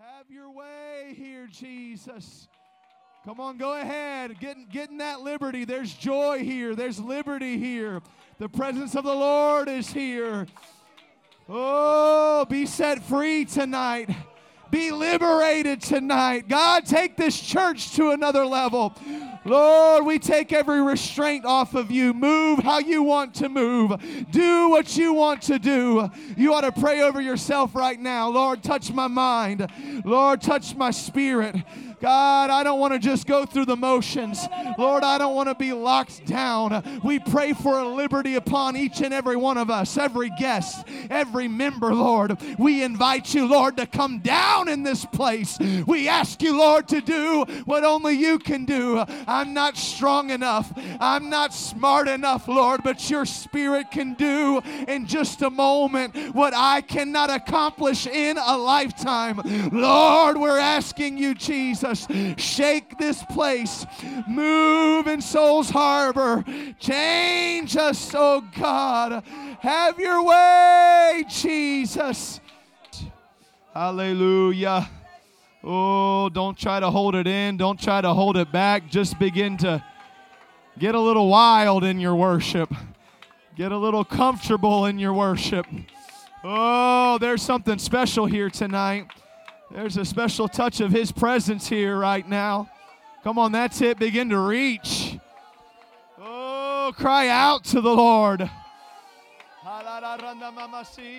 Have your way here, Jesus. Come on, go ahead. Getting, getting that liberty. There's joy here. There's liberty here. The presence of the Lord is here. Oh, be set free tonight. Be liberated tonight. God, take this church to another level. Lord, we take every restraint off of you. Move how you want to move. Do what you want to do. You ought to pray over yourself right now. Lord, touch my mind. Lord, touch my spirit. God, I don't want to just go through the motions. Lord, I don't want to be locked down. We pray for a liberty upon each and every one of us, every guest, every member, Lord. We invite you, Lord, to come down in this place. We ask you, Lord, to do what only you can do. I'm not strong enough. I'm not smart enough, Lord, but your spirit can do in just a moment what I cannot accomplish in a lifetime. Lord, we're asking you, Jesus Shake this place. Move in Souls Harbor. Change us, oh God. Have your way, Jesus. Hallelujah. Oh, don't try to hold it in. Don't try to hold it back. Just begin to get a little wild in your worship. Get a little comfortable in your worship. Oh, there's something special here tonight. There's a special touch of His presence here right now. Come on, that's it. Begin to reach. Oh, cry out to the Lord.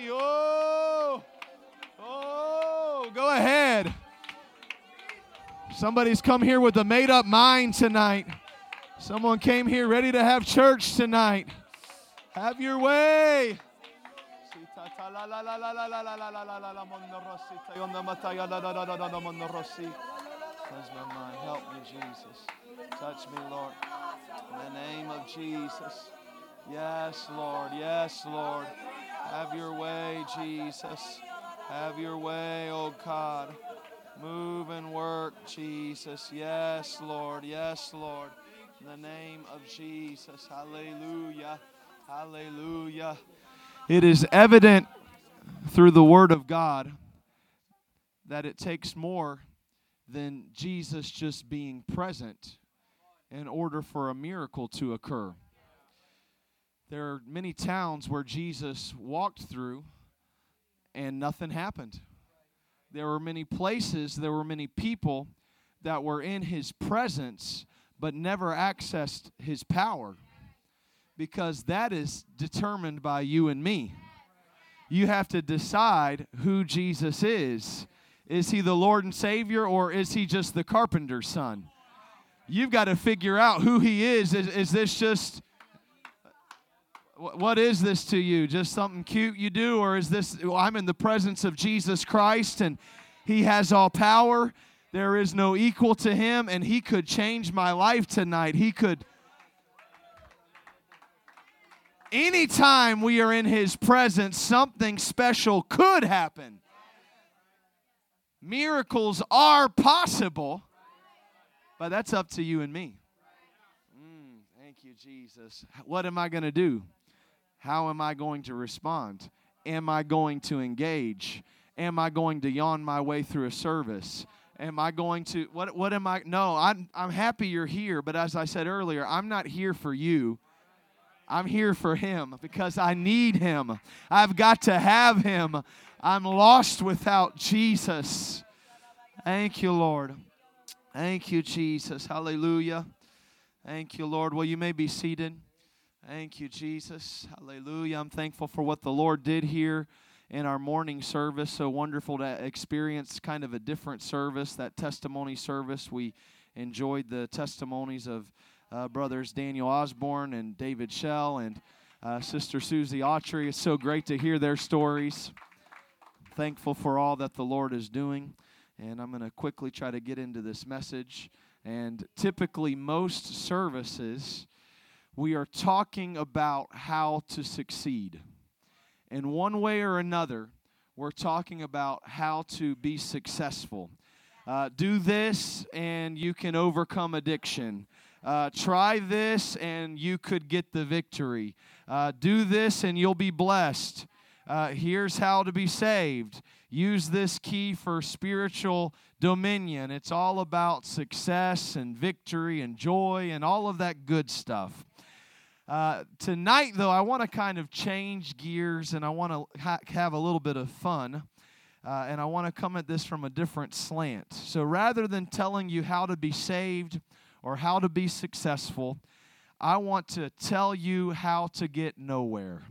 Oh, oh, go ahead. Somebody's come here with a made up mind tonight. Someone came here ready to have church tonight. Have your way. Cleanse my mind. Help me, Jesus. Touch me, Lord. In the name of Jesus. Yes, Lord. Yes, Lord. Have your way, Jesus. Have your way, oh God. Move and work, Jesus. Yes, Lord. Yes, Lord. In the name of Jesus. Hallelujah. Hallelujah. It is evident through the Word of God that it takes more than Jesus just being present in order for a miracle to occur. There are many towns where Jesus walked through and nothing happened. There were many places, there were many people that were in his presence but never accessed his power because that is determined by you and me. You have to decide who Jesus is. Is he the Lord and Savior or is he just the carpenter's son? You've got to figure out who he is. Is, is this just, what is this to you? Just something cute you do? Or is this, well, I'm in the presence of Jesus Christ and he has all power. There is no equal to him and he could change my life tonight. He could anytime we are in His presence, something special could happen. Miracles are possible, but that's up to you and me. Mm, thank you, Jesus. What am I going to do? How am I going to respond? Am I going to engage? Am I going to yawn my way through a service? Am I going to what what am I no, I'm I'm happy you're here, but as I said earlier, I'm not here for you. I'm here for him because I need him. I've got to have him. I'm lost without Jesus. Thank you, Lord. Thank you, Jesus. Hallelujah. Thank you, Lord. Well, you may be seated. Thank you, Jesus. Hallelujah. I'm thankful for what the Lord did here in our morning service. So wonderful to experience kind of a different service, that testimony service. We enjoyed the testimonies of uh, brothers Daniel Osborne and David Shell and uh, Sister Susie Autry. It's so great to hear their stories. Thankful for all that the Lord is doing. And I'm going to quickly try to get into this message. And typically, most services, we are talking about how to succeed. In one way or another, we're talking about how to be successful. Uh, do this and you can overcome addiction. Uh, try this and you could get the victory. Uh, do this and you'll be blessed. Uh, here's how to be saved. Use this key for spiritual dominion. It's all about success and victory and joy and all of that good stuff. Uh, tonight, though, I want to kind of change gears and I want to ha- have a little bit of fun. Uh, and I want to come at this from a different slant. So rather than telling you how to be saved or how to be successful, I want to tell you how to get nowhere.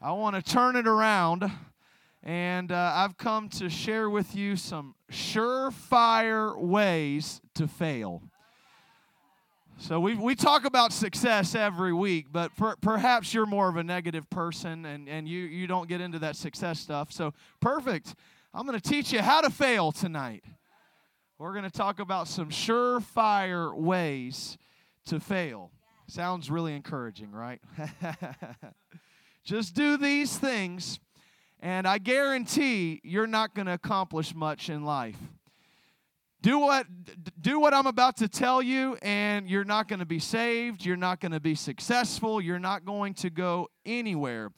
I want to turn it around, and uh, I've come to share with you some surefire ways to fail. So we, we talk about success every week, but per, perhaps you're more of a negative person and, and you, you don't get into that success stuff. So, perfect. I'm going to teach you how to fail tonight. We're going to talk about some surefire ways to fail. Sounds really encouraging, right? Just do these things, and I guarantee you're not going to accomplish much in life do what do what i'm about to tell you and you're not going to be saved you're not going to be successful you're not going to go anywhere.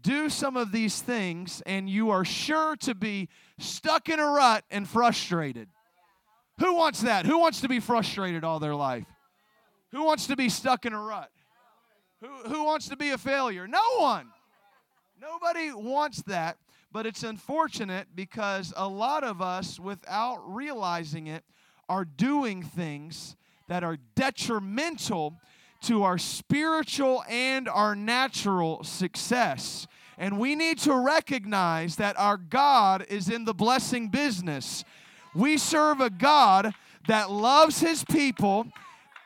Do some of these things and you are sure to be stuck in a rut and frustrated. Who wants that? Who wants to be frustrated all their life? Who wants to be stuck in a rut? Who, who wants to be a failure? No one. Nobody wants that but it's unfortunate because a lot of us, without realizing it, are doing things that are detrimental to our spiritual and our natural success. And we need to recognize that our God is in the blessing business. We serve a God that loves his people,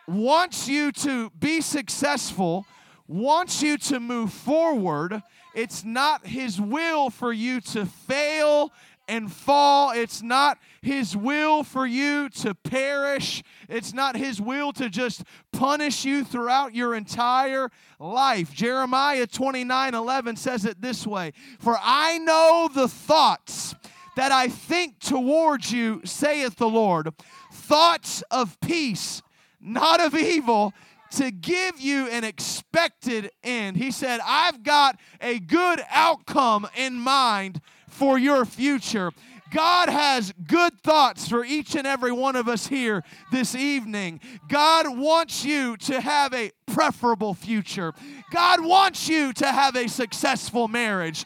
wants you to be successful, wants you to move forward, it's not His will for you to fail and fall. It's not His will for you to perish. It's not His will to just punish you throughout your entire life. Jeremiah 29 11 says it this way For I know the thoughts that I think towards you, saith the Lord, thoughts of peace, not of evil to give you an expected end. He said, I've got a good outcome in mind for your future. God has good thoughts for each and every one of us here this evening. God wants you to have a preferable future. God wants you to have a successful marriage.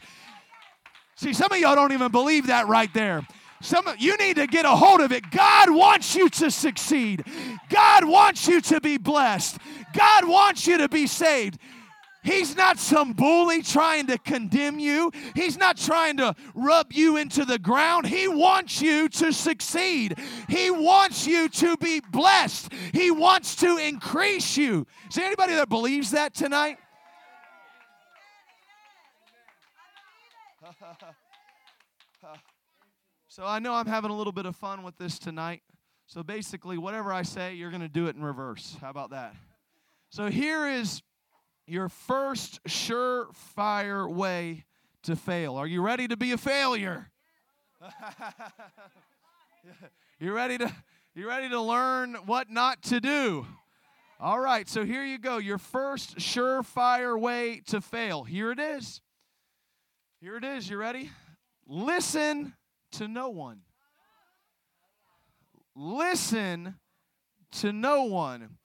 See, some of y'all don't even believe that right there. Some of you need to get a hold of it. God wants you to succeed. God wants you to be blessed. God wants you to be saved. He's not some bully trying to condemn you. He's not trying to rub you into the ground. He wants you to succeed. He wants you to be blessed. He wants to increase you. Is there anybody that believes that tonight? So I know I'm having a little bit of fun with this tonight. So basically, whatever I say, you're going to do it in reverse. How about that? So here is your first surefire way to fail. Are you ready to be a failure? you ready to you ready to learn what not to do? All right, so here you go. Your first surefire way to fail. Here it is. Here it is. You ready? Listen to no one. Listen to no one.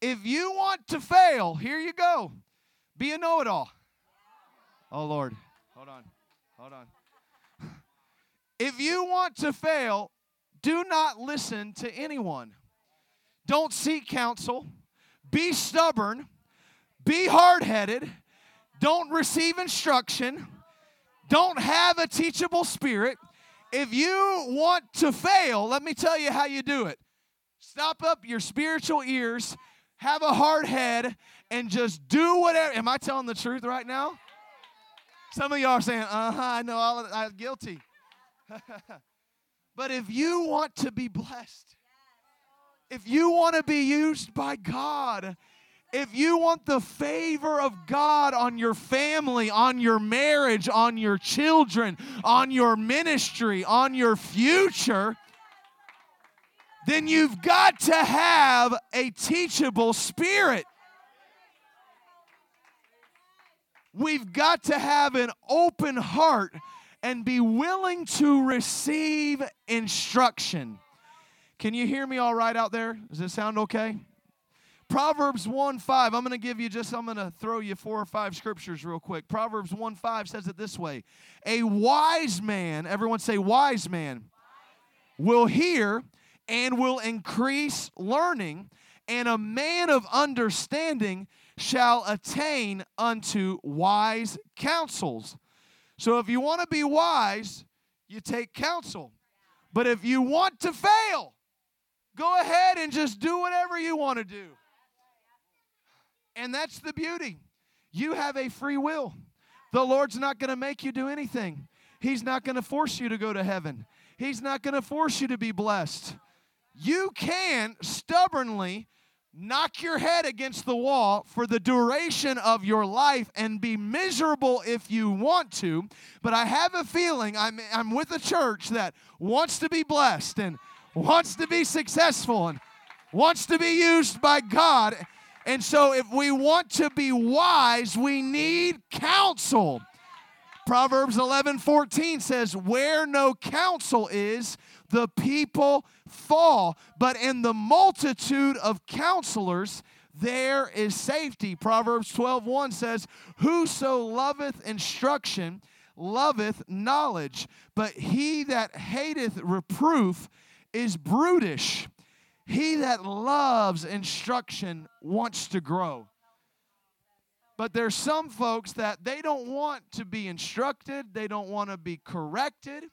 If you want to fail, here you go. Be a know it all. Oh, Lord. Hold on. Hold on. If you want to fail, do not listen to anyone. Don't seek counsel. Be stubborn. Be hard headed. Don't receive instruction. Don't have a teachable spirit. If you want to fail, let me tell you how you do it. Stop up your spiritual ears, have a hard head, and just do whatever. Am I telling the truth right now? Some of y'all are saying, uh huh, I know, all of, I'm guilty. but if you want to be blessed, if you want to be used by God, if you want the favor of God on your family, on your marriage, on your children, on your ministry, on your future, then you've got to have a teachable spirit. We've got to have an open heart and be willing to receive instruction. Can you hear me all right out there? Does it sound okay? Proverbs 1 5, I'm going to give you just, I'm going to throw you four or five scriptures real quick. Proverbs 1 5 says it this way A wise man, everyone say, wise man, will hear and will increase learning, and a man of understanding shall attain unto wise counsels. So if you want to be wise, you take counsel. But if you want to fail, go ahead and just do whatever you want to do. And that's the beauty. You have a free will. The Lord's not going to make you do anything. He's not going to force you to go to heaven. He's not going to force you to be blessed. You can stubbornly knock your head against the wall for the duration of your life and be miserable if you want to. But I have a feeling I'm, I'm with a church that wants to be blessed and wants to be successful and wants to be used by God. And so, if we want to be wise, we need counsel. Proverbs 11 14 says, Where no counsel is, the people fall, but in the multitude of counselors, there is safety. Proverbs 12 1 says, Whoso loveth instruction loveth knowledge, but he that hateth reproof is brutish. He that loves instruction wants to grow. But there's some folks that they don't want to be instructed, they don't want to be corrected.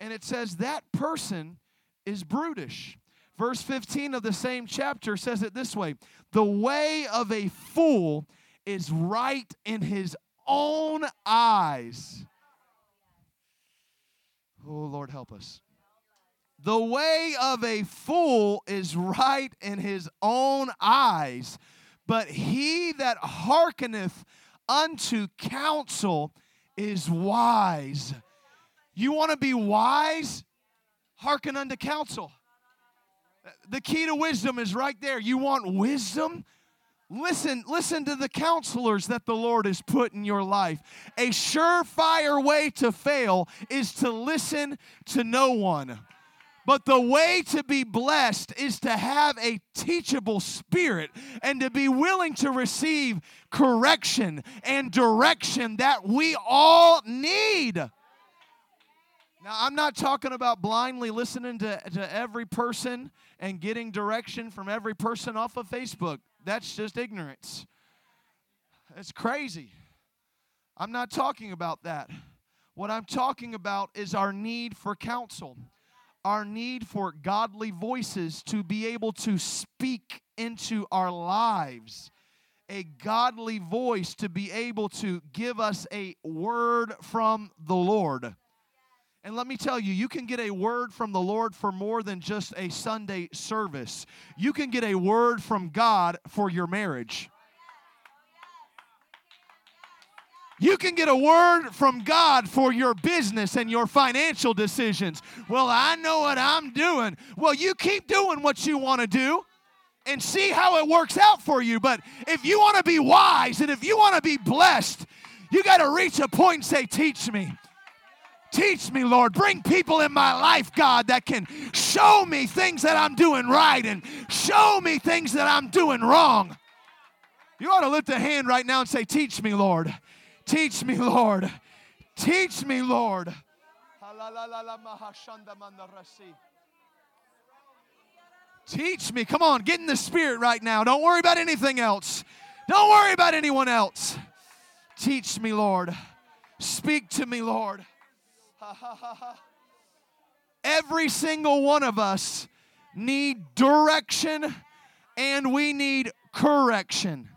And it says that person is brutish. Verse 15 of the same chapter says it this way The way of a fool is right in his own eyes. Oh, Lord, help us. The way of a fool is right in his own eyes, but he that hearkeneth unto counsel is wise. You want to be wise? Hearken unto counsel. The key to wisdom is right there. You want wisdom? Listen, listen to the counselors that the Lord has put in your life. A surefire way to fail is to listen to no one. But the way to be blessed is to have a teachable spirit and to be willing to receive correction and direction that we all need. Now, I'm not talking about blindly listening to, to every person and getting direction from every person off of Facebook. That's just ignorance. It's crazy. I'm not talking about that. What I'm talking about is our need for counsel our need for godly voices to be able to speak into our lives. A godly voice to be able to give us a word from the Lord. And let me tell you, you can get a word from the Lord for more than just a Sunday service. You can get a word from God for your marriage. You can get a word from God for your business and your financial decisions. Well, I know what I'm doing. Well, you keep doing what you want to do and see how it works out for you. But if you want to be wise and if you want to be blessed, you got to reach a point and say, Teach me. Teach me, Lord. Bring people in my life, God, that can show me things that I'm doing right and show me things that I'm doing wrong. You ought to lift a hand right now and say, Teach me, Lord. Teach me, Lord. Teach me, Lord. Teach me. Come on, get in the spirit right now. Don't worry about anything else. Don't worry about anyone else. Teach me, Lord. Speak to me, Lord. Every single one of us need direction and we need correction.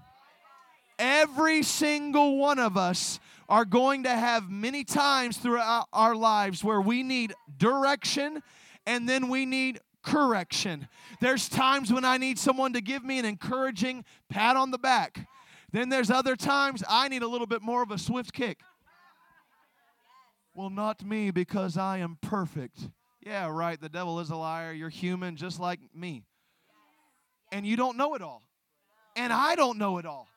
Every single one of us are going to have many times throughout our lives where we need direction and then we need correction. There's times when I need someone to give me an encouraging pat on the back. Then there's other times I need a little bit more of a swift kick. Well, not me because I am perfect. Yeah, right. The devil is a liar. You're human just like me. And you don't know it all. And I don't know it all.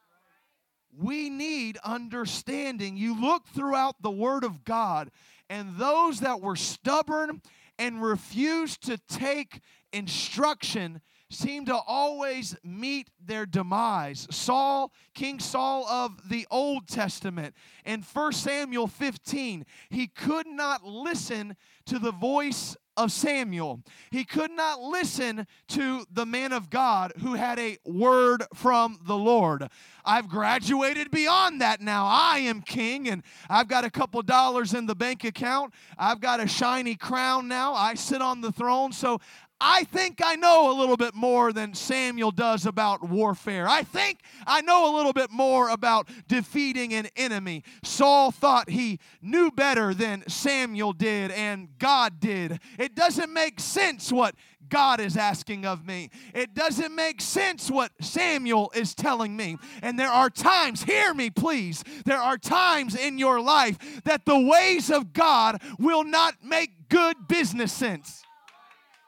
We need understanding. You look throughout the Word of God, and those that were stubborn and refused to take instruction seem to always meet their demise. Saul, King Saul of the Old Testament, in 1 Samuel 15, he could not listen to the voice of Samuel. He could not listen to the man of God who had a word from the Lord. I've graduated beyond that now. I am king and I've got a couple dollars in the bank account. I've got a shiny crown now. I sit on the throne. So I think I know a little bit more than Samuel does about warfare. I think I know a little bit more about defeating an enemy. Saul thought he knew better than Samuel did and God did. It doesn't make sense what God is asking of me. It doesn't make sense what Samuel is telling me. And there are times, hear me please, there are times in your life that the ways of God will not make good business sense.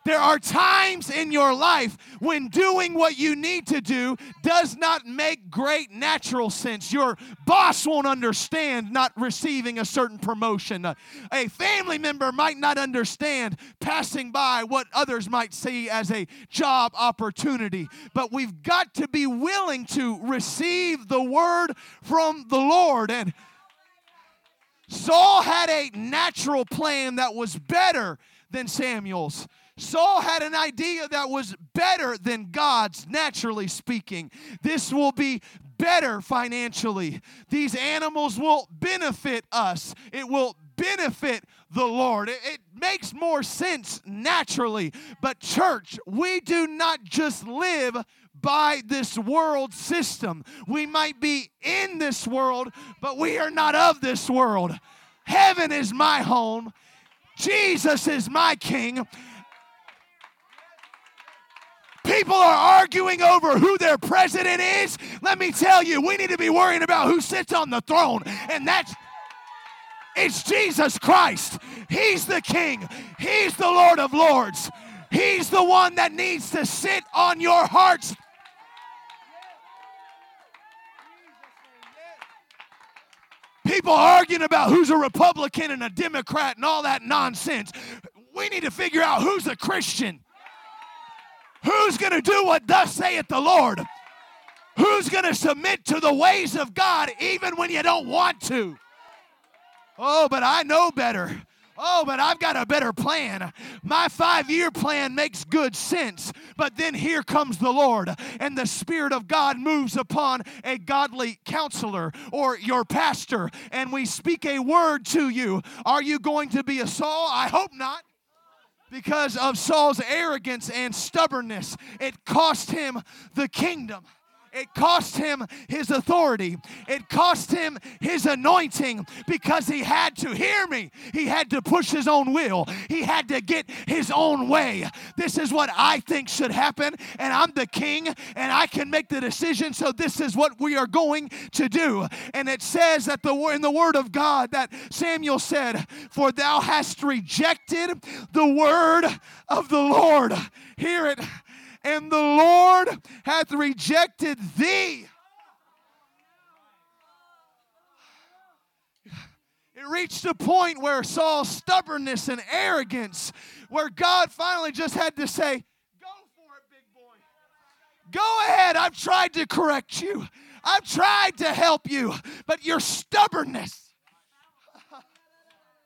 There are times in your life when doing what you need to do does not make great natural sense. Your boss won't understand not receiving a certain promotion. A family member might not understand passing by what others might see as a job opportunity. But we've got to be willing to receive the word from the Lord. And Saul had a natural plan that was better than Samuel's. Saul had an idea that was better than God's, naturally speaking. This will be better financially. These animals will benefit us, it will benefit the Lord. It, it, makes more sense naturally. But, church, we do not just live by this world system. We might be in this world, but we are not of this world. Heaven is my home. Jesus is my king, People are arguing over who their president is. Let me tell you, we need to be worrying about who sits on the throne, and that's it's Jesus Christ. He's the King, He's the Lord of Lords. He's the one that needs to sit on your hearts. People arguing about who's a Republican and a Democrat and all that nonsense. We need to figure out who's a Christian. Who's going to do what thus saith the Lord? Who's going to submit to the ways of God even when you don't want to? Oh, but I know better. Oh, but I've got a better plan. My five year plan makes good sense. But then here comes the Lord, and the Spirit of God moves upon a godly counselor or your pastor, and we speak a word to you. Are you going to be a Saul? I hope not because of Saul's arrogance and stubbornness. It cost him the kingdom. It cost him his authority. It cost him his anointing because he had to hear me. He had to push his own will. He had to get his own way. This is what I think should happen, and I'm the king, and I can make the decision. So this is what we are going to do. And it says that the in the word of God that Samuel said, "For thou hast rejected the word of the Lord." Hear it and the Lord hath rejected thee. It reached a point where Saul's stubbornness and arrogance, where God finally just had to say, Go for it, big boy. Go ahead. I've tried to correct you, I've tried to help you, but your stubbornness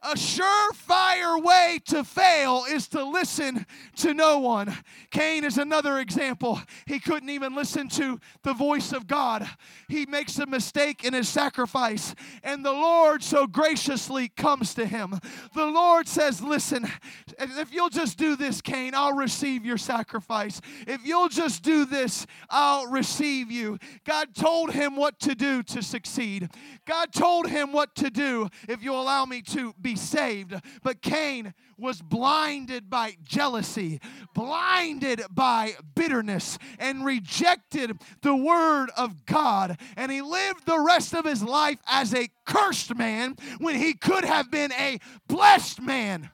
a surefire way to fail is to listen to no one. Cain is another example. He couldn't even listen to the voice of God. He makes a mistake in his sacrifice, and the Lord so graciously comes to him. The Lord says, Listen, if you'll just do this, Cain, I'll receive your sacrifice. If you'll just do this, I'll receive you. God told him what to do to succeed. God told him what to do if you allow me to be saved. But Cain was blinded by jealousy, blinded by bitterness, and rejected the word of God. And he lived the rest of his life as a cursed man when he could have been a blessed man.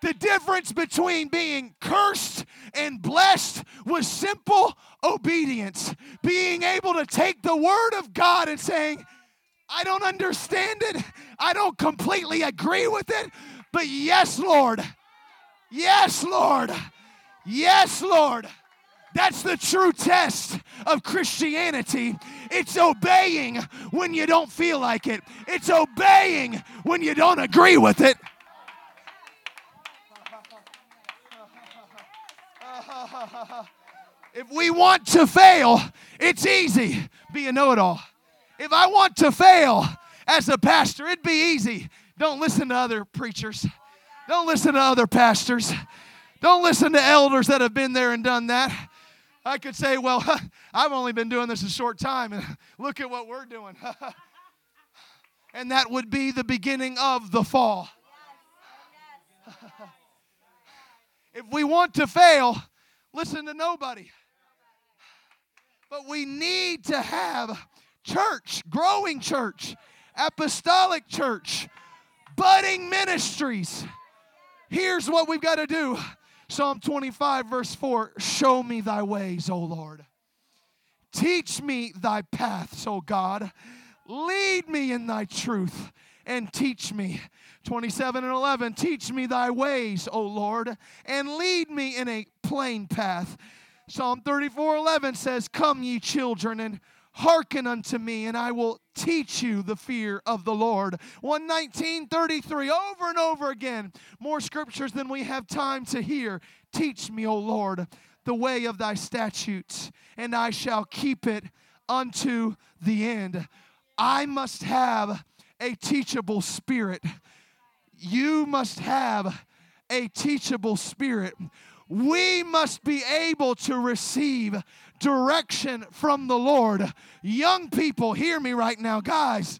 The difference between being cursed and blessed was simple obedience. Being able to take the word of God and saying, I don't understand it. I don't completely agree with it. But yes, Lord. Yes, Lord. Yes, Lord. That's the true test of Christianity. It's obeying when you don't feel like it, it's obeying when you don't agree with it. If we want to fail, it's easy. Be a know it all. If I want to fail as a pastor, it'd be easy. Don't listen to other preachers, don't listen to other pastors, don't listen to elders that have been there and done that. I could say, well, I've only been doing this a short time, and look at what we're doing. and that would be the beginning of the fall. if we want to fail, listen to nobody. But we need to have church, growing church, apostolic church, budding ministries. Here's what we've got to do Psalm 25, verse 4 Show me thy ways, O Lord. Teach me thy paths, O God. Lead me in thy truth and teach me. 27 and 11 Teach me thy ways, O Lord, and lead me in a plain path. Psalm 34 11 says, Come, ye children, and hearken unto me, and I will teach you the fear of the Lord. 11933, over and over again, more scriptures than we have time to hear. Teach me, O Lord, the way of thy statutes, and I shall keep it unto the end. I must have a teachable spirit. You must have a teachable spirit. We must be able to receive direction from the Lord. Young people, hear me right now, guys.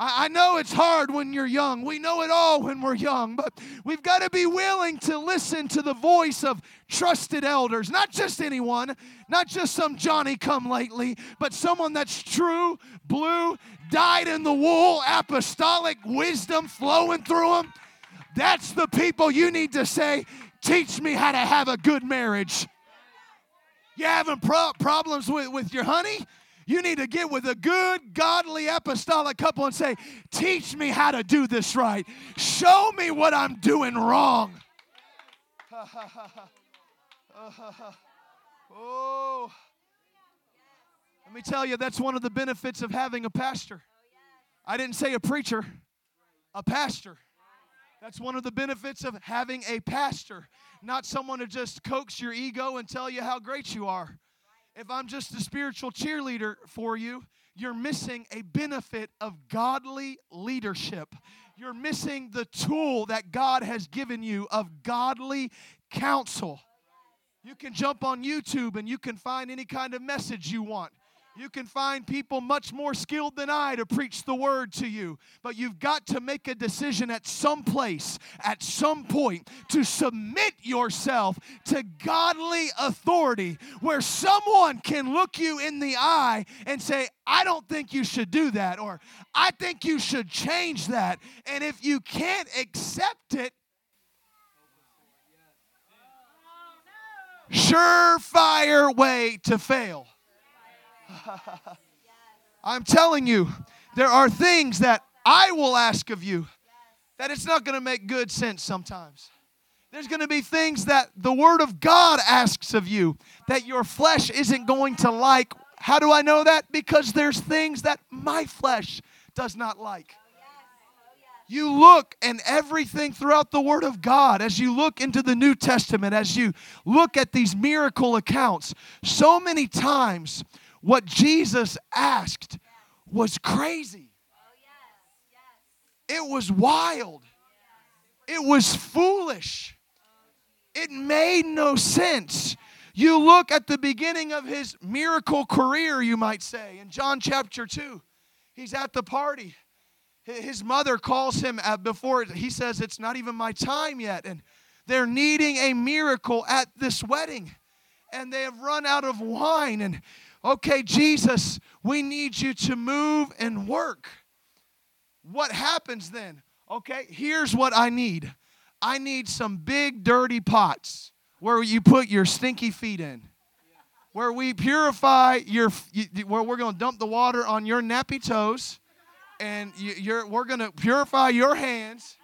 I, know it's hard when you're young. We know it all when we're young, but we've got to be willing to listen to the voice of trusted elders. Not just anyone, not just some Johnny come lately, but someone that's true, blue, dyed in the wool, apostolic wisdom flowing through them. That's the people you need to say, Teach me how to have a good marriage. You having pro- problems with, with your honey? You need to get with a good, godly, apostolic couple and say, Teach me how to do this right. Show me what I'm doing wrong. oh, let me tell you, that's one of the benefits of having a pastor. I didn't say a preacher, a pastor. That's one of the benefits of having a pastor not someone to just coax your ego and tell you how great you are. If I'm just a spiritual cheerleader for you, you're missing a benefit of godly leadership. You're missing the tool that God has given you of godly counsel. You can jump on YouTube and you can find any kind of message you want. You can find people much more skilled than I to preach the word to you. But you've got to make a decision at some place, at some point, to submit yourself to godly authority where someone can look you in the eye and say, I don't think you should do that, or I think you should change that. And if you can't accept it, surefire way to fail. I'm telling you, there are things that I will ask of you that it's not going to make good sense sometimes. There's going to be things that the Word of God asks of you that your flesh isn't going to like. How do I know that? Because there's things that my flesh does not like. You look and everything throughout the Word of God, as you look into the New Testament, as you look at these miracle accounts, so many times what Jesus asked was crazy. It was wild. It was foolish. It made no sense. You look at the beginning of his miracle career, you might say, in John chapter 2. He's at the party. His mother calls him before he says, It's not even my time yet. And they're needing a miracle at this wedding. And they have run out of wine. And okay, Jesus, we need you to move and work. What happens then? Okay, here's what I need I need some big dirty pots where you put your stinky feet in. Where we purify your, where we're going to dump the water on your nappy toes, and you, we're going to purify your hands.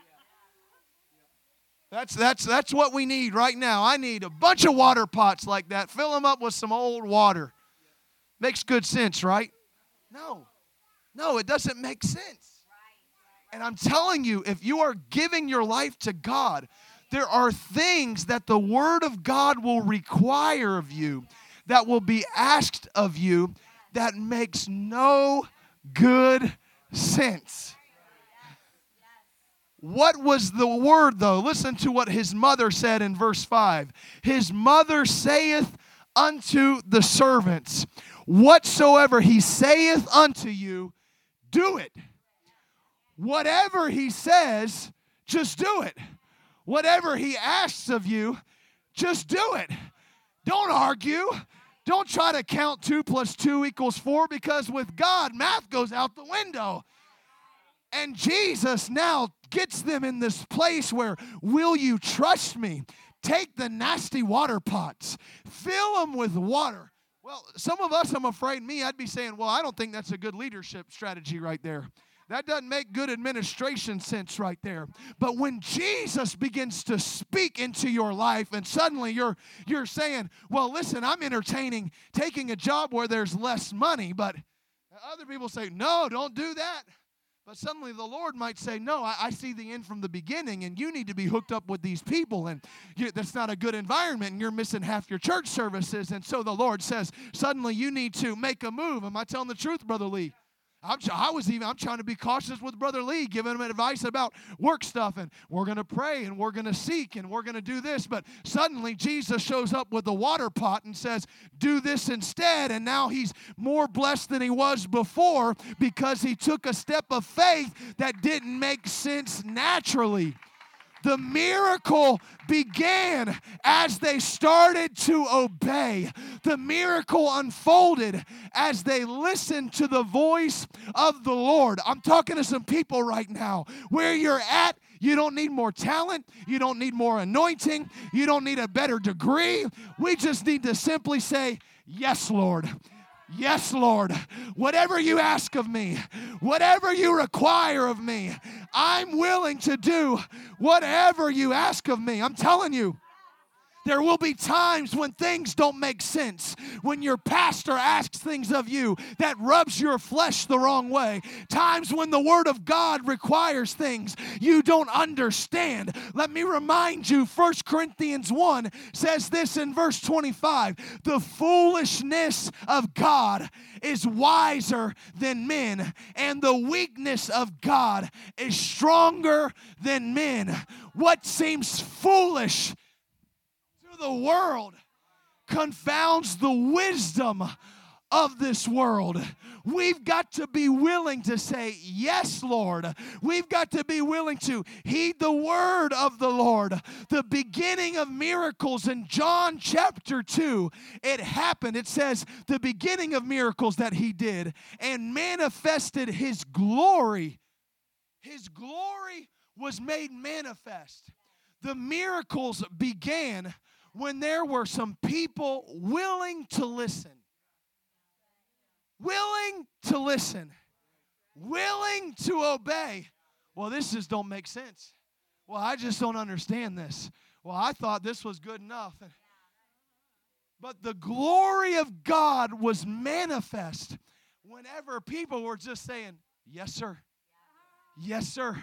That's, that's, that's what we need right now. I need a bunch of water pots like that. Fill them up with some old water. Makes good sense, right? No. No, it doesn't make sense. And I'm telling you, if you are giving your life to God, there are things that the Word of God will require of you, that will be asked of you, that makes no good sense. What was the word, though? Listen to what his mother said in verse 5. His mother saith unto the servants, Whatsoever he saith unto you, do it. Whatever he says, just do it. Whatever he asks of you, just do it. Don't argue. Don't try to count two plus two equals four because with God, math goes out the window. And Jesus now gets them in this place where, will you trust me? Take the nasty water pots, fill them with water. Well, some of us, I'm afraid, me, I'd be saying, well, I don't think that's a good leadership strategy right there. That doesn't make good administration sense right there. But when Jesus begins to speak into your life and suddenly you're you're saying, "Well, listen, I'm entertaining taking a job where there's less money." But other people say, "No, don't do that." But suddenly the Lord might say, No, I, I, see the end from the beginning, and you need to be hooked up with these people, and you, that's not a good environment, and you're missing half your church services. And so the Lord says, Suddenly you need to make a move. Am I telling the truth, Brother Lee? I'm, I was even, I'm trying to be cautious with Brother Lee, giving him advice about work stuff, and we're going to pray, and we're going to seek, and we're going to do this. But suddenly Jesus shows up with the water pot and says, Do this instead. And now he's more blessed than he was before because he took a step of faith that didn't make sense naturally. The miracle began as they started to obey. The miracle unfolded as they listened to the voice of the Lord. I'm talking to some people right now. Where you're at, you don't need more talent. You don't need more anointing. You don't need a better degree. We just need to simply say, Yes, Lord. Yes, Lord. Whatever you ask of me, whatever you require of me, I'm willing to do whatever you ask of me. I'm telling you. There will be times when things don't make sense, when your pastor asks things of you that rubs your flesh the wrong way, times when the Word of God requires things you don't understand. Let me remind you, 1 Corinthians 1 says this in verse 25 the foolishness of God is wiser than men, and the weakness of God is stronger than men. What seems foolish the world confounds the wisdom of this world. We've got to be willing to say, Yes, Lord. We've got to be willing to heed the word of the Lord. The beginning of miracles in John chapter 2, it happened. It says, The beginning of miracles that he did and manifested his glory. His glory was made manifest. The miracles began when there were some people willing to listen. Willing to listen. Willing to obey. Well, this just don't make sense. Well, I just don't understand this. Well, I thought this was good enough. But the glory of God was manifest whenever people were just saying, Yes, sir. Yes, sir.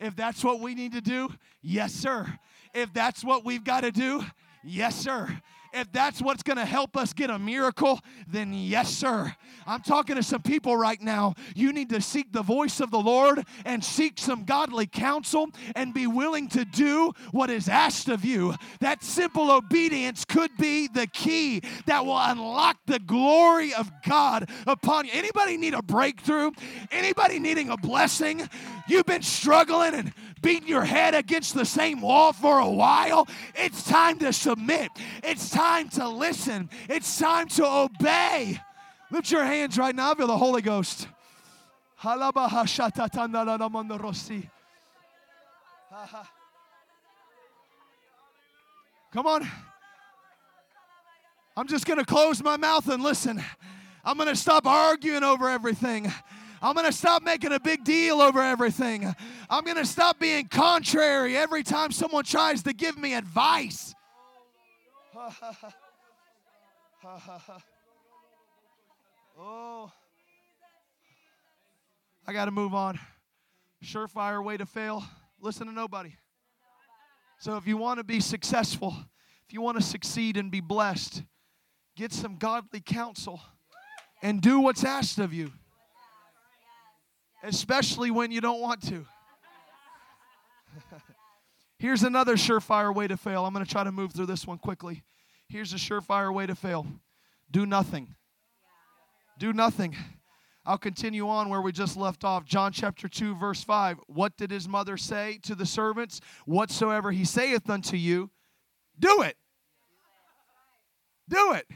If that's what we need to do, yes, sir. If that's what we've got to do, Yes, sir. If that's what's going to help us get a miracle, then yes, sir. I'm talking to some people right now. You need to seek the voice of the Lord and seek some godly counsel and be willing to do what is asked of you. That simple obedience could be the key that will unlock the glory of God upon you. Anybody need a breakthrough? Anybody needing a blessing? You've been struggling and beating your head against the same wall for a while. It's time to submit. It's time to listen. It's time to obey. Lift your hands right now. Feel the Holy Ghost. Come on. I'm just going to close my mouth and listen. I'm going to stop arguing over everything. I'm going to stop making a big deal over everything. I'm going to stop being contrary every time someone tries to give me advice. oh. I got to move on. Surefire way to fail. Listen to nobody. So if you want to be successful, if you want to succeed and be blessed, get some godly counsel and do what's asked of you, especially when you don't want to. Here's another surefire way to fail. I'm going to try to move through this one quickly. Here's a surefire way to fail do nothing. Do nothing. I'll continue on where we just left off. John chapter 2, verse 5. What did his mother say to the servants? Whatsoever he saith unto you, do it. Do it.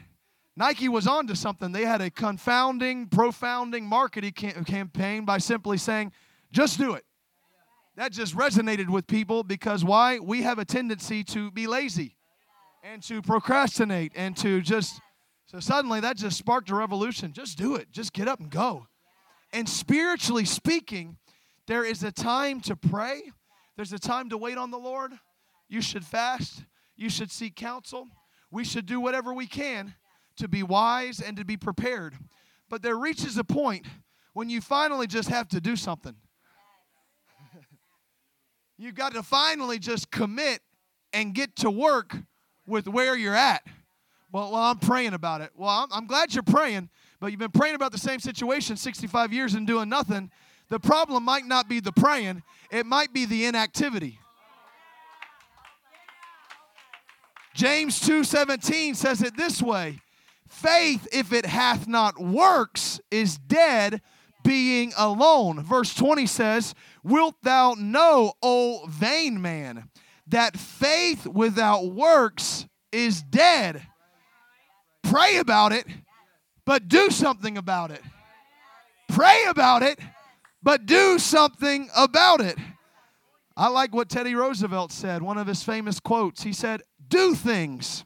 Nike was on to something. They had a confounding, profounding marketing campaign by simply saying, just do it. That just resonated with people because why? We have a tendency to be lazy and to procrastinate and to just so suddenly that just sparked a revolution. Just do it. Just get up and go. And spiritually speaking, there is a time to pray, there's a time to wait on the Lord. You should fast, you should seek counsel. We should do whatever we can to be wise and to be prepared. But there reaches a point when you finally just have to do something. You've got to finally just commit and get to work with where you're at. Well, well I'm praying about it. Well, I'm, I'm glad you're praying, but you've been praying about the same situation 65 years and doing nothing. The problem might not be the praying, it might be the inactivity. James 2:17 says it this way: Faith if it hath not works is dead being alone. Verse 20 says, Wilt thou know, O vain man, that faith without works is dead? Pray about it, but do something about it. Pray about it, but do something about it. I like what Teddy Roosevelt said, one of his famous quotes. He said, Do things,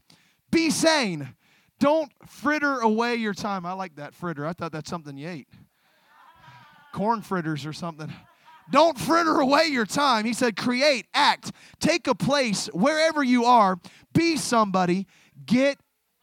be sane, don't fritter away your time. I like that fritter. I thought that's something you ate. Corn fritters or something. Don't fritter away your time. He said, create, act, take a place wherever you are, be somebody, get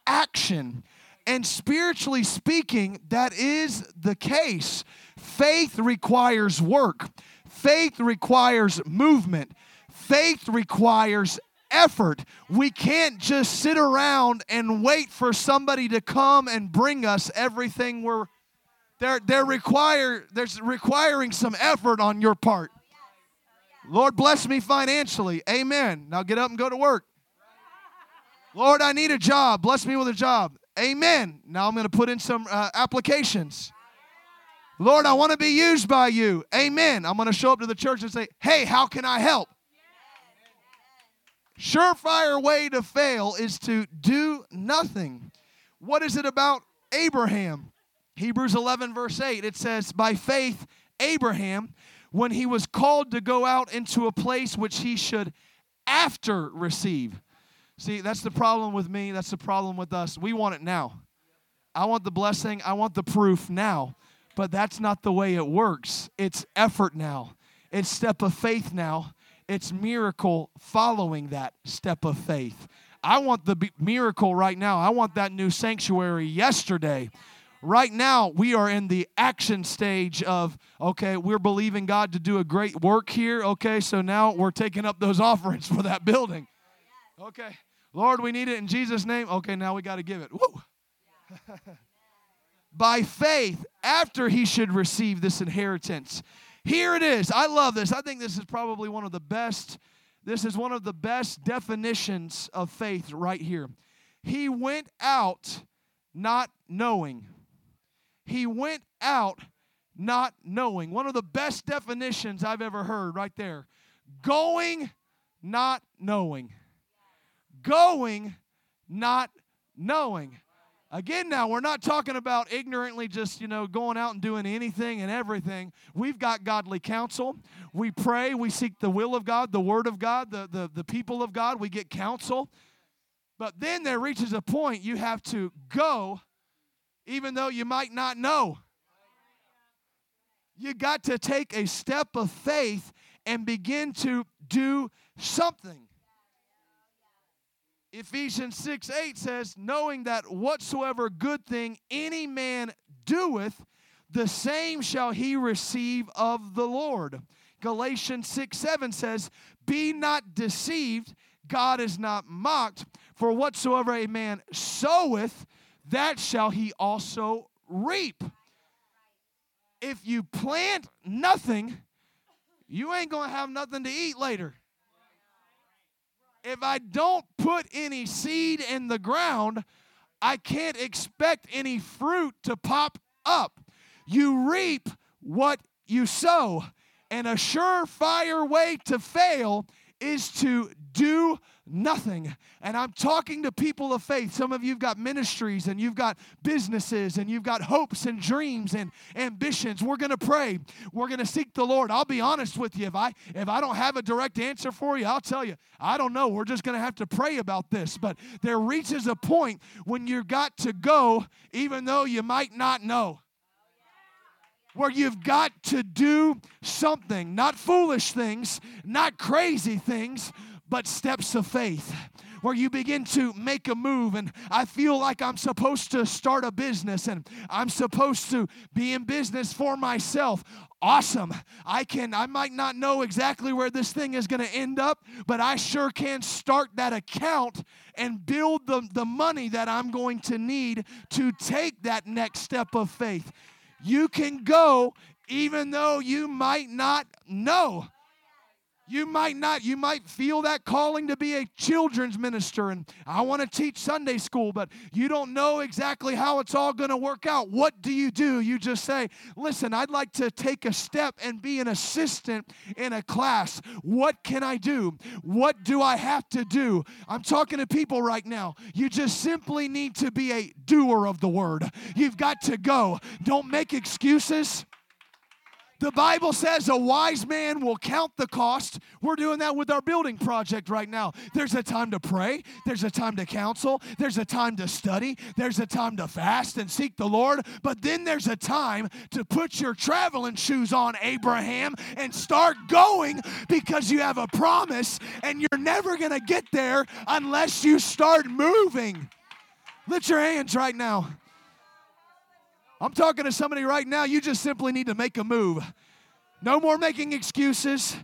action. And spiritually speaking, that is the case. Faith requires work, faith requires movement, faith requires effort. We can't just sit around and wait for somebody to come and bring us everything we're they're they're require there's requiring some effort on your part. Lord bless me financially. Amen. Now get up and go to work. Lord, I need a job. Bless me with a job. Amen. Now I'm going to put in some uh, applications. Lord, I want to be used by you. Amen. I'm going to show up to the church and say, hey, how can I help? Surefire way to fail is to do nothing. What is it about Abraham? Hebrews 11, verse 8, it says, By faith, Abraham, when he was called to go out into a place which he should after receive. See, that's the problem with me. That's the problem with us. We want it now. I want the blessing. I want the proof now. But that's not the way it works. It's effort now, it's step of faith now. It's miracle following that step of faith. I want the miracle right now. I want that new sanctuary yesterday. Right now, we are in the action stage of, okay, we're believing God to do a great work here. Okay, so now we're taking up those offerings for that building. Okay. Lord, we need it in Jesus' name. Okay, now we got to give it. Woo. By faith, after he should receive this inheritance. Here it is. I love this. I think this is probably one of the best. This is one of the best definitions of faith right here. He went out not knowing. He went out not knowing. One of the best definitions I've ever heard right there. Going not knowing going, not knowing. Again, now, we're not talking about ignorantly just, you know, going out and doing anything and everything. We've got godly counsel. We pray. We seek the will of God, the word of God, the, the, the people of God. We get counsel. But then there reaches a point you have to go, even though you might not know. You got to take a step of faith and begin to do something. Ephesians 6 8 says, knowing that whatsoever good thing any man doeth, the same shall he receive of the Lord. Galatians 6 7 says, Be not deceived, God is not mocked, for whatsoever a man soweth, that shall he also reap. If you plant nothing, you ain't to have nothing to eat later. If I don't put any seed in the ground, I can't expect any fruit to pop up. You reap what you sow. And a surefire way to fail is to do nothing. And I'm talking to people of faith. Some of you've got ministries and you've got businesses and you've got hopes and dreams and ambitions. We're going to pray. We're going to seek the Lord. I'll be honest with you. If I if I don't have a direct answer for you, I'll tell you. I don't know. We're just going to have to pray about this. But there reaches a point when you've got to go even though you might not know where you've got to do something, not foolish things, not crazy things, but steps of faith where you begin to make a move and I feel like I'm supposed to start a business and I'm supposed to be in business for myself. Awesome. I can I might not know exactly where this thing is going to end up, but I sure can start that account and build the the money that I'm going to need to take that next step of faith. You can go even though you might not know. You might not, you might feel that calling to be a children's minister, and I want to teach Sunday school, but you don't know exactly how it's all going to work out. What do you do? You just say, Listen, I'd like to take a step and be an assistant in a class. What can I do? What do I have to do? I'm talking to people right now. You just simply need to be a doer of the word. You've got to go. Don't make excuses. The Bible says a wise man will count the cost. We're doing that with our building project right now. There's a time to pray, there's a time to counsel, there's a time to study, there's a time to fast and seek the Lord, but then there's a time to put your traveling shoes on, Abraham, and start going because you have a promise and you're never going to get there unless you start moving. Lift your hands right now. I'm talking to somebody right now, you just simply need to make a move. No more making excuses.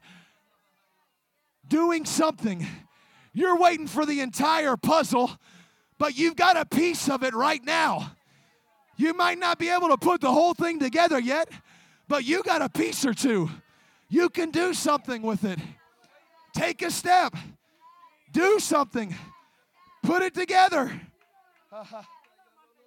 Doing something. You're waiting for the entire puzzle, but you've got a piece of it right now. You might not be able to put the whole thing together yet, but you got a piece or two. You can do something with it. Take a step. Do something. Put it together.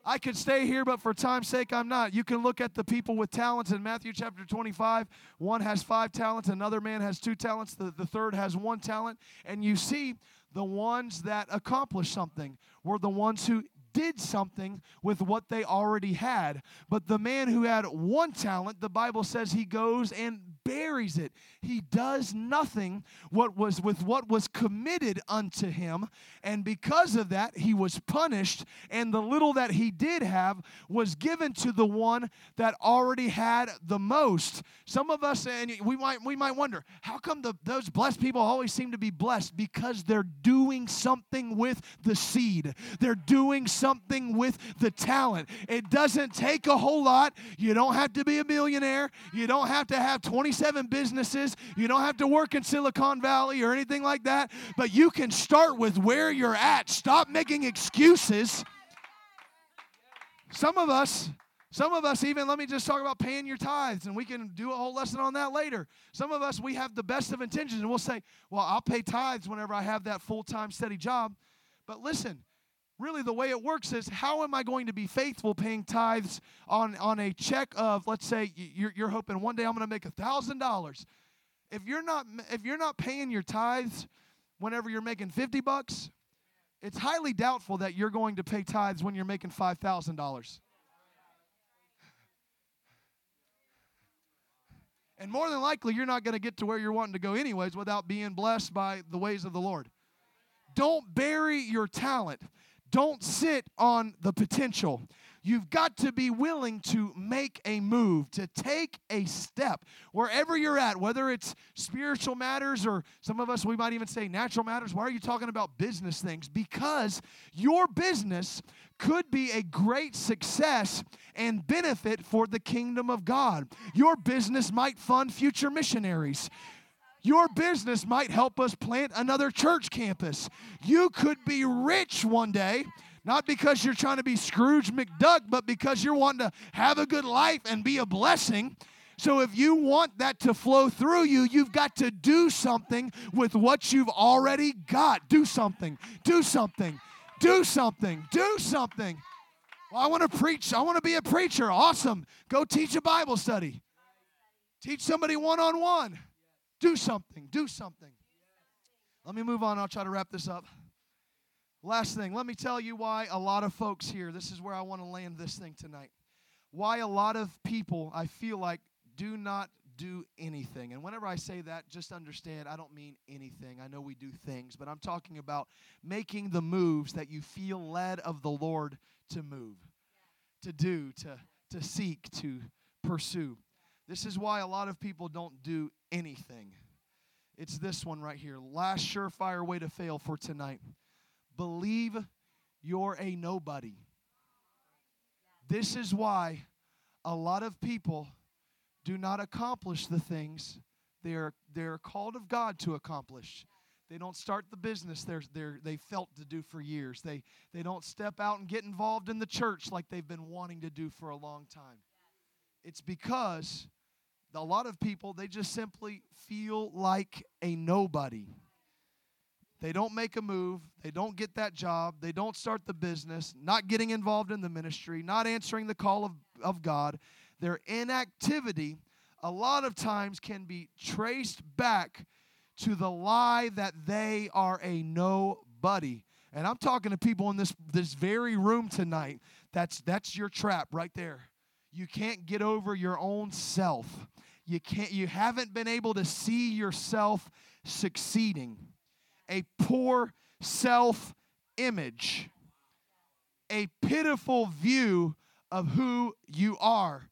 I could stay here, but for time's sake, I'm not. You can look at the people with talents in Matthew chapter 25. One has five talents, another man has two talents, the, the third has one talent. And you see the ones that accomplished something were the ones who did something with what they already had. But the man who had one talent, the Bible says he goes and buries it. He does nothing what was with what was committed unto him, and because of that he was punished and the little that he did have was given to the one that already had the most. Some of us and we might we might wonder, how come the, those blessed people always seem to be blessed because they're doing something with the seed. They're doing something with the talent. It doesn't take a whole lot. You don't have to be a millionaire. You don't have to have 27 businesses. You don't have to work in Silicon Valley or anything like that. But you can start with where you're at. Stop making excuses. Some of us, some of us, even let me just talk about paying your tithes, and we can do a whole lesson on that later. Some of us, we have the best of intentions, and we'll say, Well, I'll pay tithes whenever I have that full time, steady job. But listen, really the way it works is how am I going to be faithful paying tithes on, on a check of, let's say, you're, you're hoping one day I'm going to make a $1,000. If you're not if you're not paying your tithes whenever you're making 50 bucks, it's highly doubtful that you're going to pay tithes when you're making $5,000. And more than likely, you're not going to get to where you're wanting to go, anyways, without being blessed by the ways of the Lord. don't bury your talent. Don't sit on the potential. You've got to be willing to make a move, to take a step wherever you're at, whether it's spiritual matters or some of us, we might even say natural matters. Why are you talking about business things? Because your business could be a great success and benefit for the kingdom of God. Your business might fund future missionaries. Your business might help us plant another church campus. You could be rich one day not because you're trying to be Scrooge McDuck, but because you're wanting to have a good life and be a blessing. So if you want that to flow through you, you've got to do something with what you've already got. Do something. Do something. Do something. Do something. Well, I want to preach. I want to be a preacher. Awesome. Go teach a Bible study. Teach somebody one on one. Do something. Do something. Let me move on. I'll try to wrap this up. Last thing, let me tell you why a lot of folks here, this is where I want to land this thing tonight. Why a lot of people, I feel like, do not do anything. And whenever I say that, just understand I don't mean anything. I know we do things, but I'm talking about making the moves that you feel led of the Lord to move, to do, to, to seek, to pursue. This is why a lot of people don't do anything. It's this one right here. Last surefire way to fail for tonight believe you're a nobody. This is why a lot of people do not accomplish the things they're, they're called of God to accomplish. They don't start the business they're, they're, they felt to do for years. They, they don't step out and get involved in the church like they've been wanting to do for a long time. It's because a lot of people, they just simply feel like a nobody. They don't make a move. They don't get that job. They don't start the business, not getting involved in the ministry, not answering the call of, of God. Their inactivity, a lot of times, can be traced back to the lie that they are a nobody. And I'm talking to people in this, this very room tonight. That's, that's your trap right there. You can't get over your own self. You can't you haven't been able to see yourself succeeding a poor self image, a pitiful view of who you are.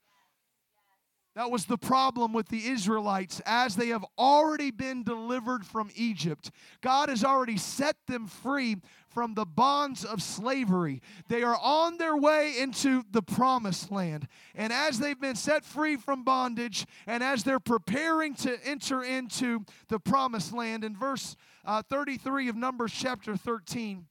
That was the problem with the Israelites as they have already been delivered from Egypt. God has already set them free from the bonds of slavery. They are on their way into the promised land. And as they've been set free from bondage and as they're preparing to enter into the promised land, in verse uh, 33 of Numbers chapter 13,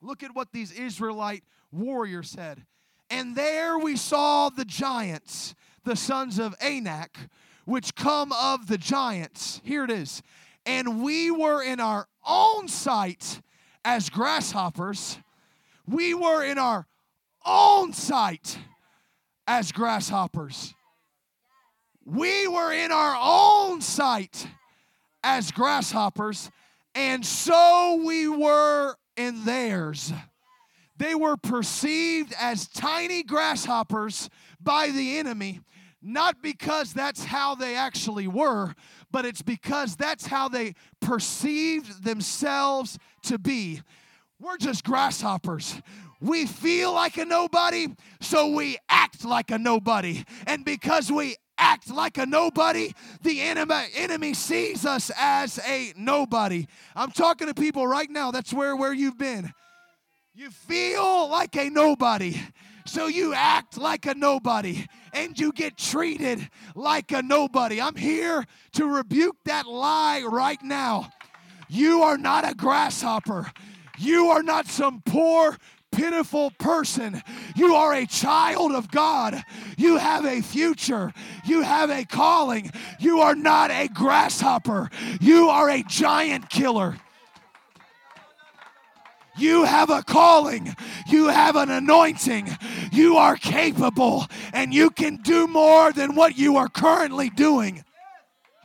look at what these Israelite warriors said. And there we saw the giants the sons of Anak, which come of the giants. Here it is. And we were in our own sight as grasshoppers. We were in our own sight as grasshoppers. We were in our own sight as grasshoppers, and so we were in theirs. They were perceived as tiny grasshoppers by the enemy, not because that's how they actually were, but it's because that's how they perceived themselves to be. We're just grasshoppers. We feel like a nobody, so we act like a nobody. And because we act like a nobody, the enemy, enemy sees us as a nobody. I'm talking to people right now, that's where, where you've been. You feel like a nobody. So you act like a nobody and you get treated like a nobody. I'm here to rebuke that lie right now. You are not a grasshopper. You are not some poor, pitiful person. You are a child of God. You have a future. You have a calling. You are not a grasshopper. You are a giant killer. You have a calling. You have an anointing. You are capable and you can do more than what you are currently doing.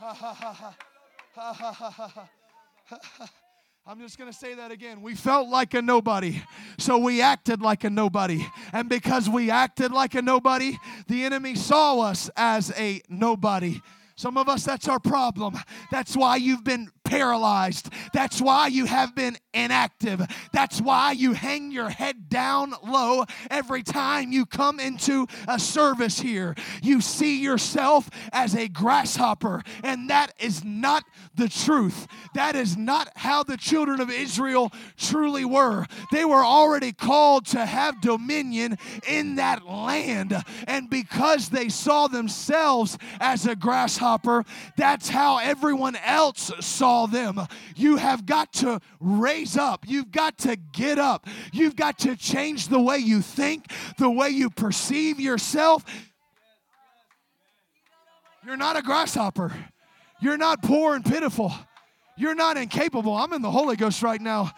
I'm just going to say that again. We felt like a nobody, so we acted like a nobody. And because we acted like a nobody, the enemy saw us as a nobody. Some of us, that's our problem. That's why you've been paralyzed. That's why you have been inactive. That's why you hang your head down low every time you come into a service here. You see yourself as a grasshopper, and that is not the truth. That is not how the children of Israel truly were. They were already called to have dominion in that land, and because they saw themselves as a grasshopper, that's how everyone else saw them. You have got to raise up. You've got to get up. You've got to change the way you think, the way you perceive yourself. You're not a grasshopper. You're not poor and pitiful. You're not incapable. I'm in the Holy Ghost right now.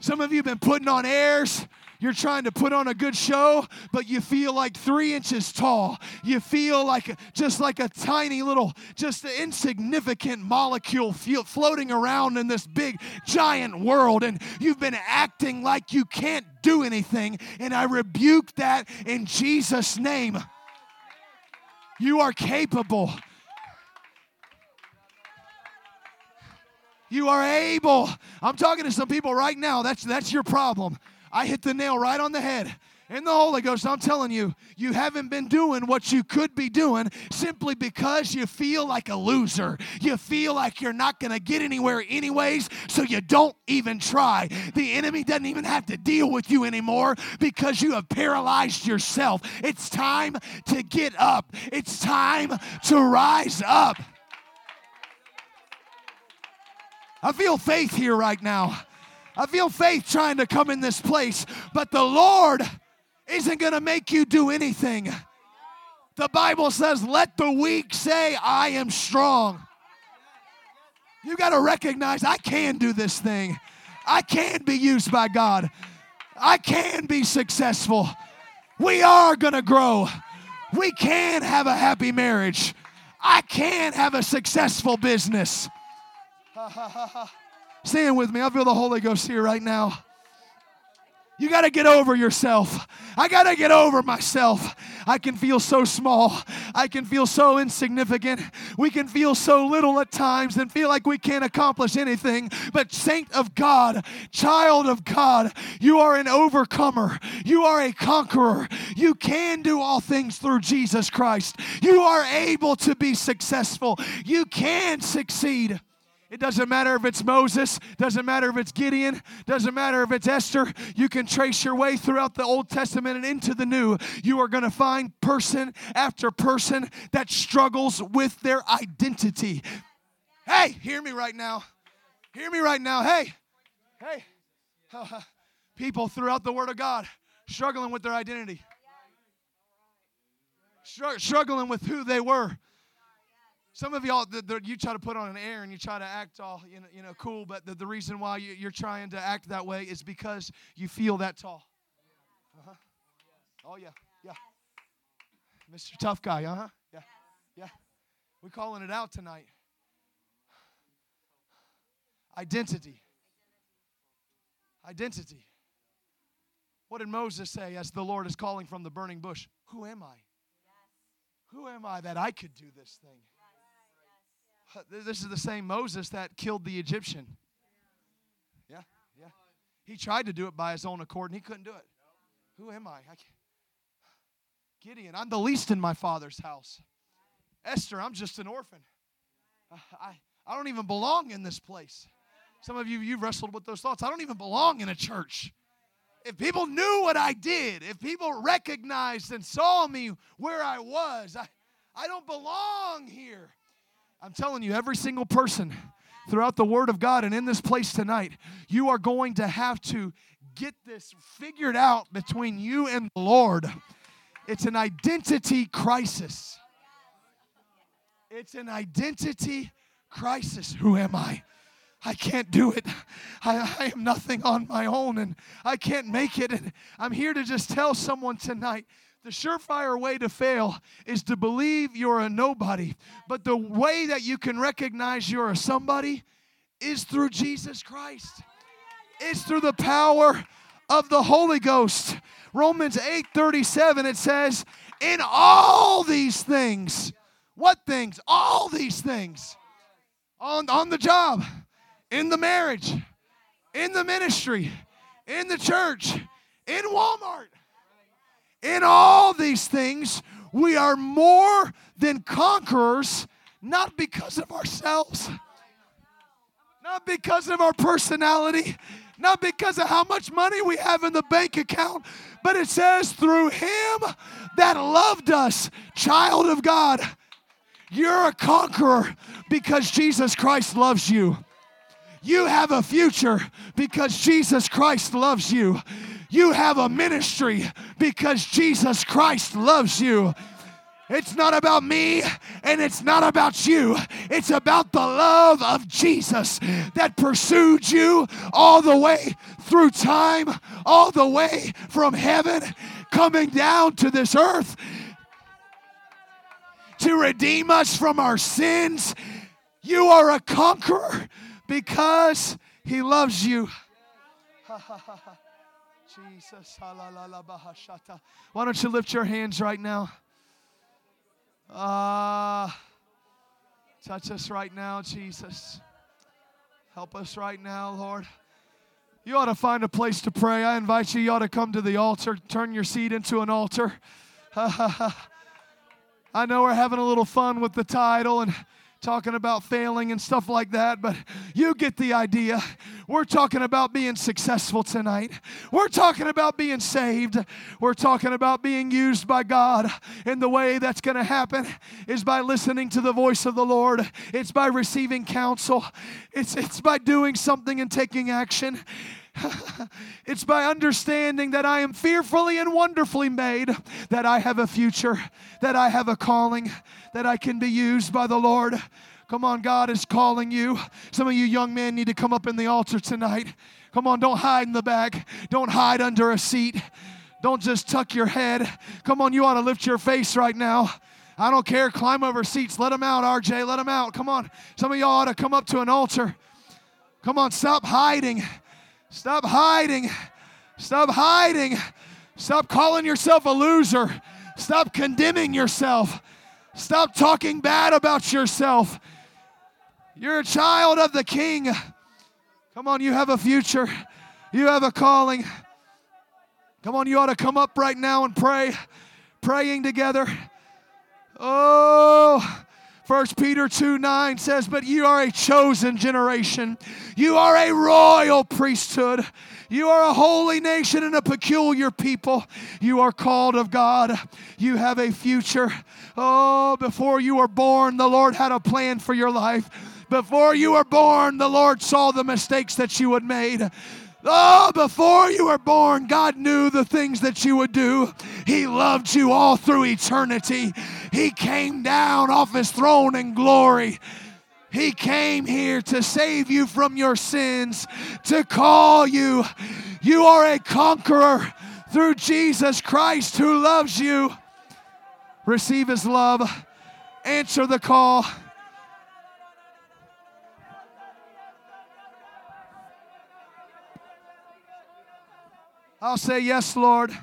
Some of you have been putting on airs. You're trying to put on a good show, but you feel like three inches tall. You feel like just like a tiny little, just an insignificant molecule floating around in this big, giant world. And you've been acting like you can't do anything. And I rebuke that in Jesus' name. You are capable. You are able. I'm talking to some people right now. That's that's your problem. I hit the nail right on the head. In the Holy Ghost, I'm telling you, you haven't been doing what you could be doing simply because you feel like a loser. You feel like you're not going to get anywhere, anyways, so you don't even try. The enemy doesn't even have to deal with you anymore because you have paralyzed yourself. It's time to get up, it's time to rise up. I feel faith here right now. I feel faith trying to come in this place, but the Lord isn't going to make you do anything. The Bible says, let the weak say, I am strong. You got to recognize I can do this thing. I can be used by God. I can be successful. We are going to grow. We can have a happy marriage. I can have a successful business. Stand with me. I feel the Holy Ghost here right now. You got to get over yourself. I got to get over myself. I can feel so small. I can feel so insignificant. We can feel so little at times and feel like we can't accomplish anything. But, saint of God, child of God, you are an overcomer. You are a conqueror. You can do all things through Jesus Christ. You are able to be successful. You can succeed. It doesn't matter if it's Moses, doesn't matter if it's Gideon, doesn't matter if it's Esther. You can trace your way throughout the Old Testament and into the New. You are going to find person after person that struggles with their identity. Hey, hear me right now. Hear me right now. Hey, hey. People throughout the Word of God struggling with their identity, struggling with who they were some of y'all, the, the, you try to put on an air and you try to act all you know, you know cool, but the, the reason why you, you're trying to act that way is because you feel that tall. Uh-huh. Oh, yeah, yeah. Mr. Tough Guy, uh huh. Yeah, yeah. We're calling it out tonight. Identity. Identity. What did Moses say as the Lord is calling from the burning bush? Who am I? Who am I that I could do this thing? This is the same Moses that killed the Egyptian. Yeah, yeah. He tried to do it by his own accord and he couldn't do it. Who am I? I Gideon, I'm the least in my father's house. Esther, I'm just an orphan. Uh, I, I don't even belong in this place. Some of you, you've wrestled with those thoughts. I don't even belong in a church. If people knew what I did, if people recognized and saw me where I was, I, I don't belong here. I'm telling you, every single person throughout the Word of God and in this place tonight, you are going to have to get this figured out between you and the Lord. It's an identity crisis. It's an identity crisis. Who am I? I can't do it. I, I, am nothing on my own and I can't make it. And I'm here to just tell someone tonight the surefire way to fail is to believe you're a nobody. But the way that you can recognize you're a somebody is through Jesus Christ. It's through the power of the Holy Ghost. Romans 8:37 it says, "In all these things, what things? All these things. On on the job, in the marriage, in the ministry, in the church, in Walmart. In all these things, we are more than conquerors, not because of ourselves, not because of our personality, not because of how much money we have in the bank account, but it says through Him that loved us, child of God. You're a conqueror because Jesus Christ loves you. You have a future because Jesus Christ loves you. You have a ministry because Jesus Christ loves you. It's not about me and it's not about you. It's about the love of Jesus that pursued you all the way through time, all the way from heaven, coming down to this earth to redeem us from our sins. You are a conqueror because he loves you. Jesus. Why don't you lift your hands right now? Ah, uh, touch us right now, Jesus. Help us right now, Lord. You ought to find a place to pray. I invite you, you ought to come to the altar, turn your seat into an altar. I know we're having a little fun with the title and talking about failing and stuff like that, but you get the idea. We're talking about being successful tonight. We're talking about being saved. We're talking about being used by God. And the way that's going to happen is by listening to the voice of the Lord, it's by receiving counsel, it's, it's by doing something and taking action. it's by understanding that I am fearfully and wonderfully made, that I have a future, that I have a calling, that I can be used by the Lord. Come on, God is calling you. Some of you young men need to come up in the altar tonight. Come on, don't hide in the back, don't hide under a seat. Don't just tuck your head. Come on, you ought to lift your face right now. I don't care. Climb over seats. Let them out, RJ. Let them out. Come on. Some of y'all ought to come up to an altar. Come on, stop hiding. Stop hiding. Stop hiding. Stop calling yourself a loser. Stop condemning yourself. Stop talking bad about yourself. You're a child of the King. Come on, you have a future. You have a calling. Come on, you ought to come up right now and pray. Praying together. Oh, First Peter 2 9 says, But you are a chosen generation. You are a royal priesthood. You are a holy nation and a peculiar people. You are called of God. You have a future. Oh, before you were born, the Lord had a plan for your life. Before you were born, the Lord saw the mistakes that you had made. Oh, before you were born, God knew the things that you would do. He loved you all through eternity. He came down off his throne in glory. He came here to save you from your sins, to call you. You are a conqueror through Jesus Christ who loves you. Receive his love, answer the call. I'll say, Yes, Lord.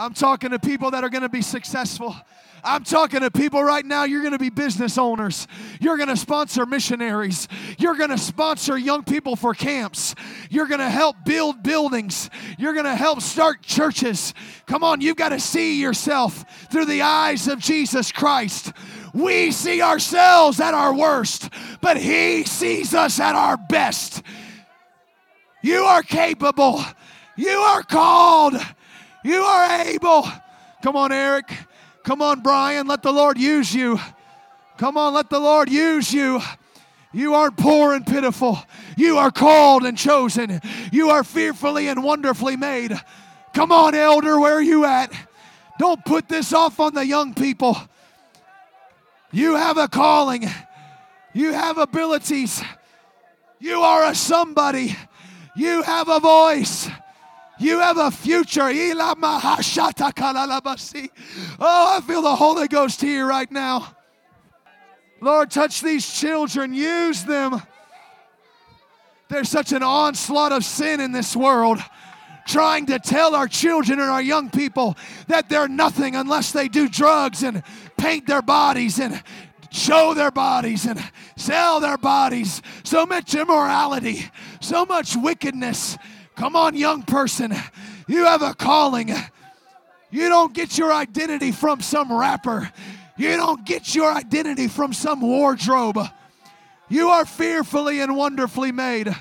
I'm talking to people that are going to be successful. I'm talking to people right now, you're going to be business owners. You're going to sponsor missionaries. You're going to sponsor young people for camps. You're going to help build buildings. You're going to help start churches. Come on, you've got to see yourself through the eyes of Jesus Christ. We see ourselves at our worst, but He sees us at our best. You are capable. You are called. You are able. Come on, Eric. Come on, Brian. Let the Lord use you. Come on, let the Lord use you. You aren't poor and pitiful. You are called and chosen. You are fearfully and wonderfully made. Come on, elder, where are you at? Don't put this off on the young people. You have a calling, you have abilities, you are a somebody, you have a voice. You have a future. Oh, I feel the Holy Ghost here right now. Lord, touch these children, use them. There's such an onslaught of sin in this world trying to tell our children and our young people that they're nothing unless they do drugs and paint their bodies and show their bodies and sell their bodies. So much immorality, so much wickedness. Come on, young person. You have a calling. You don't get your identity from some rapper. You don't get your identity from some wardrobe. You are fearfully and wonderfully made.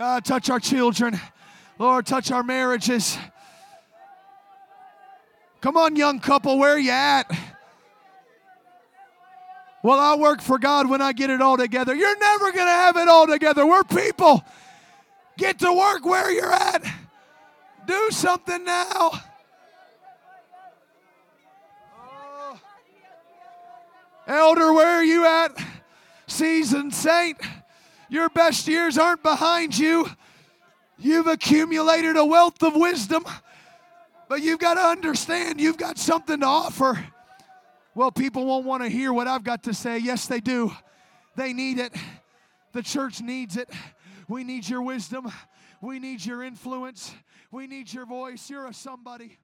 God, touch our children. Lord, touch our marriages. Come on, young couple, where you at? Well, I'll work for God when I get it all together. You're never going to have it all together. We're people. Get to work where you're at. Do something now. Oh. Elder, where are you at? Seasoned saint, your best years aren't behind you. You've accumulated a wealth of wisdom, but you've got to understand you've got something to offer. Well, people won't want to hear what I've got to say. Yes, they do. They need it. The church needs it. We need your wisdom. We need your influence. We need your voice. You're a somebody.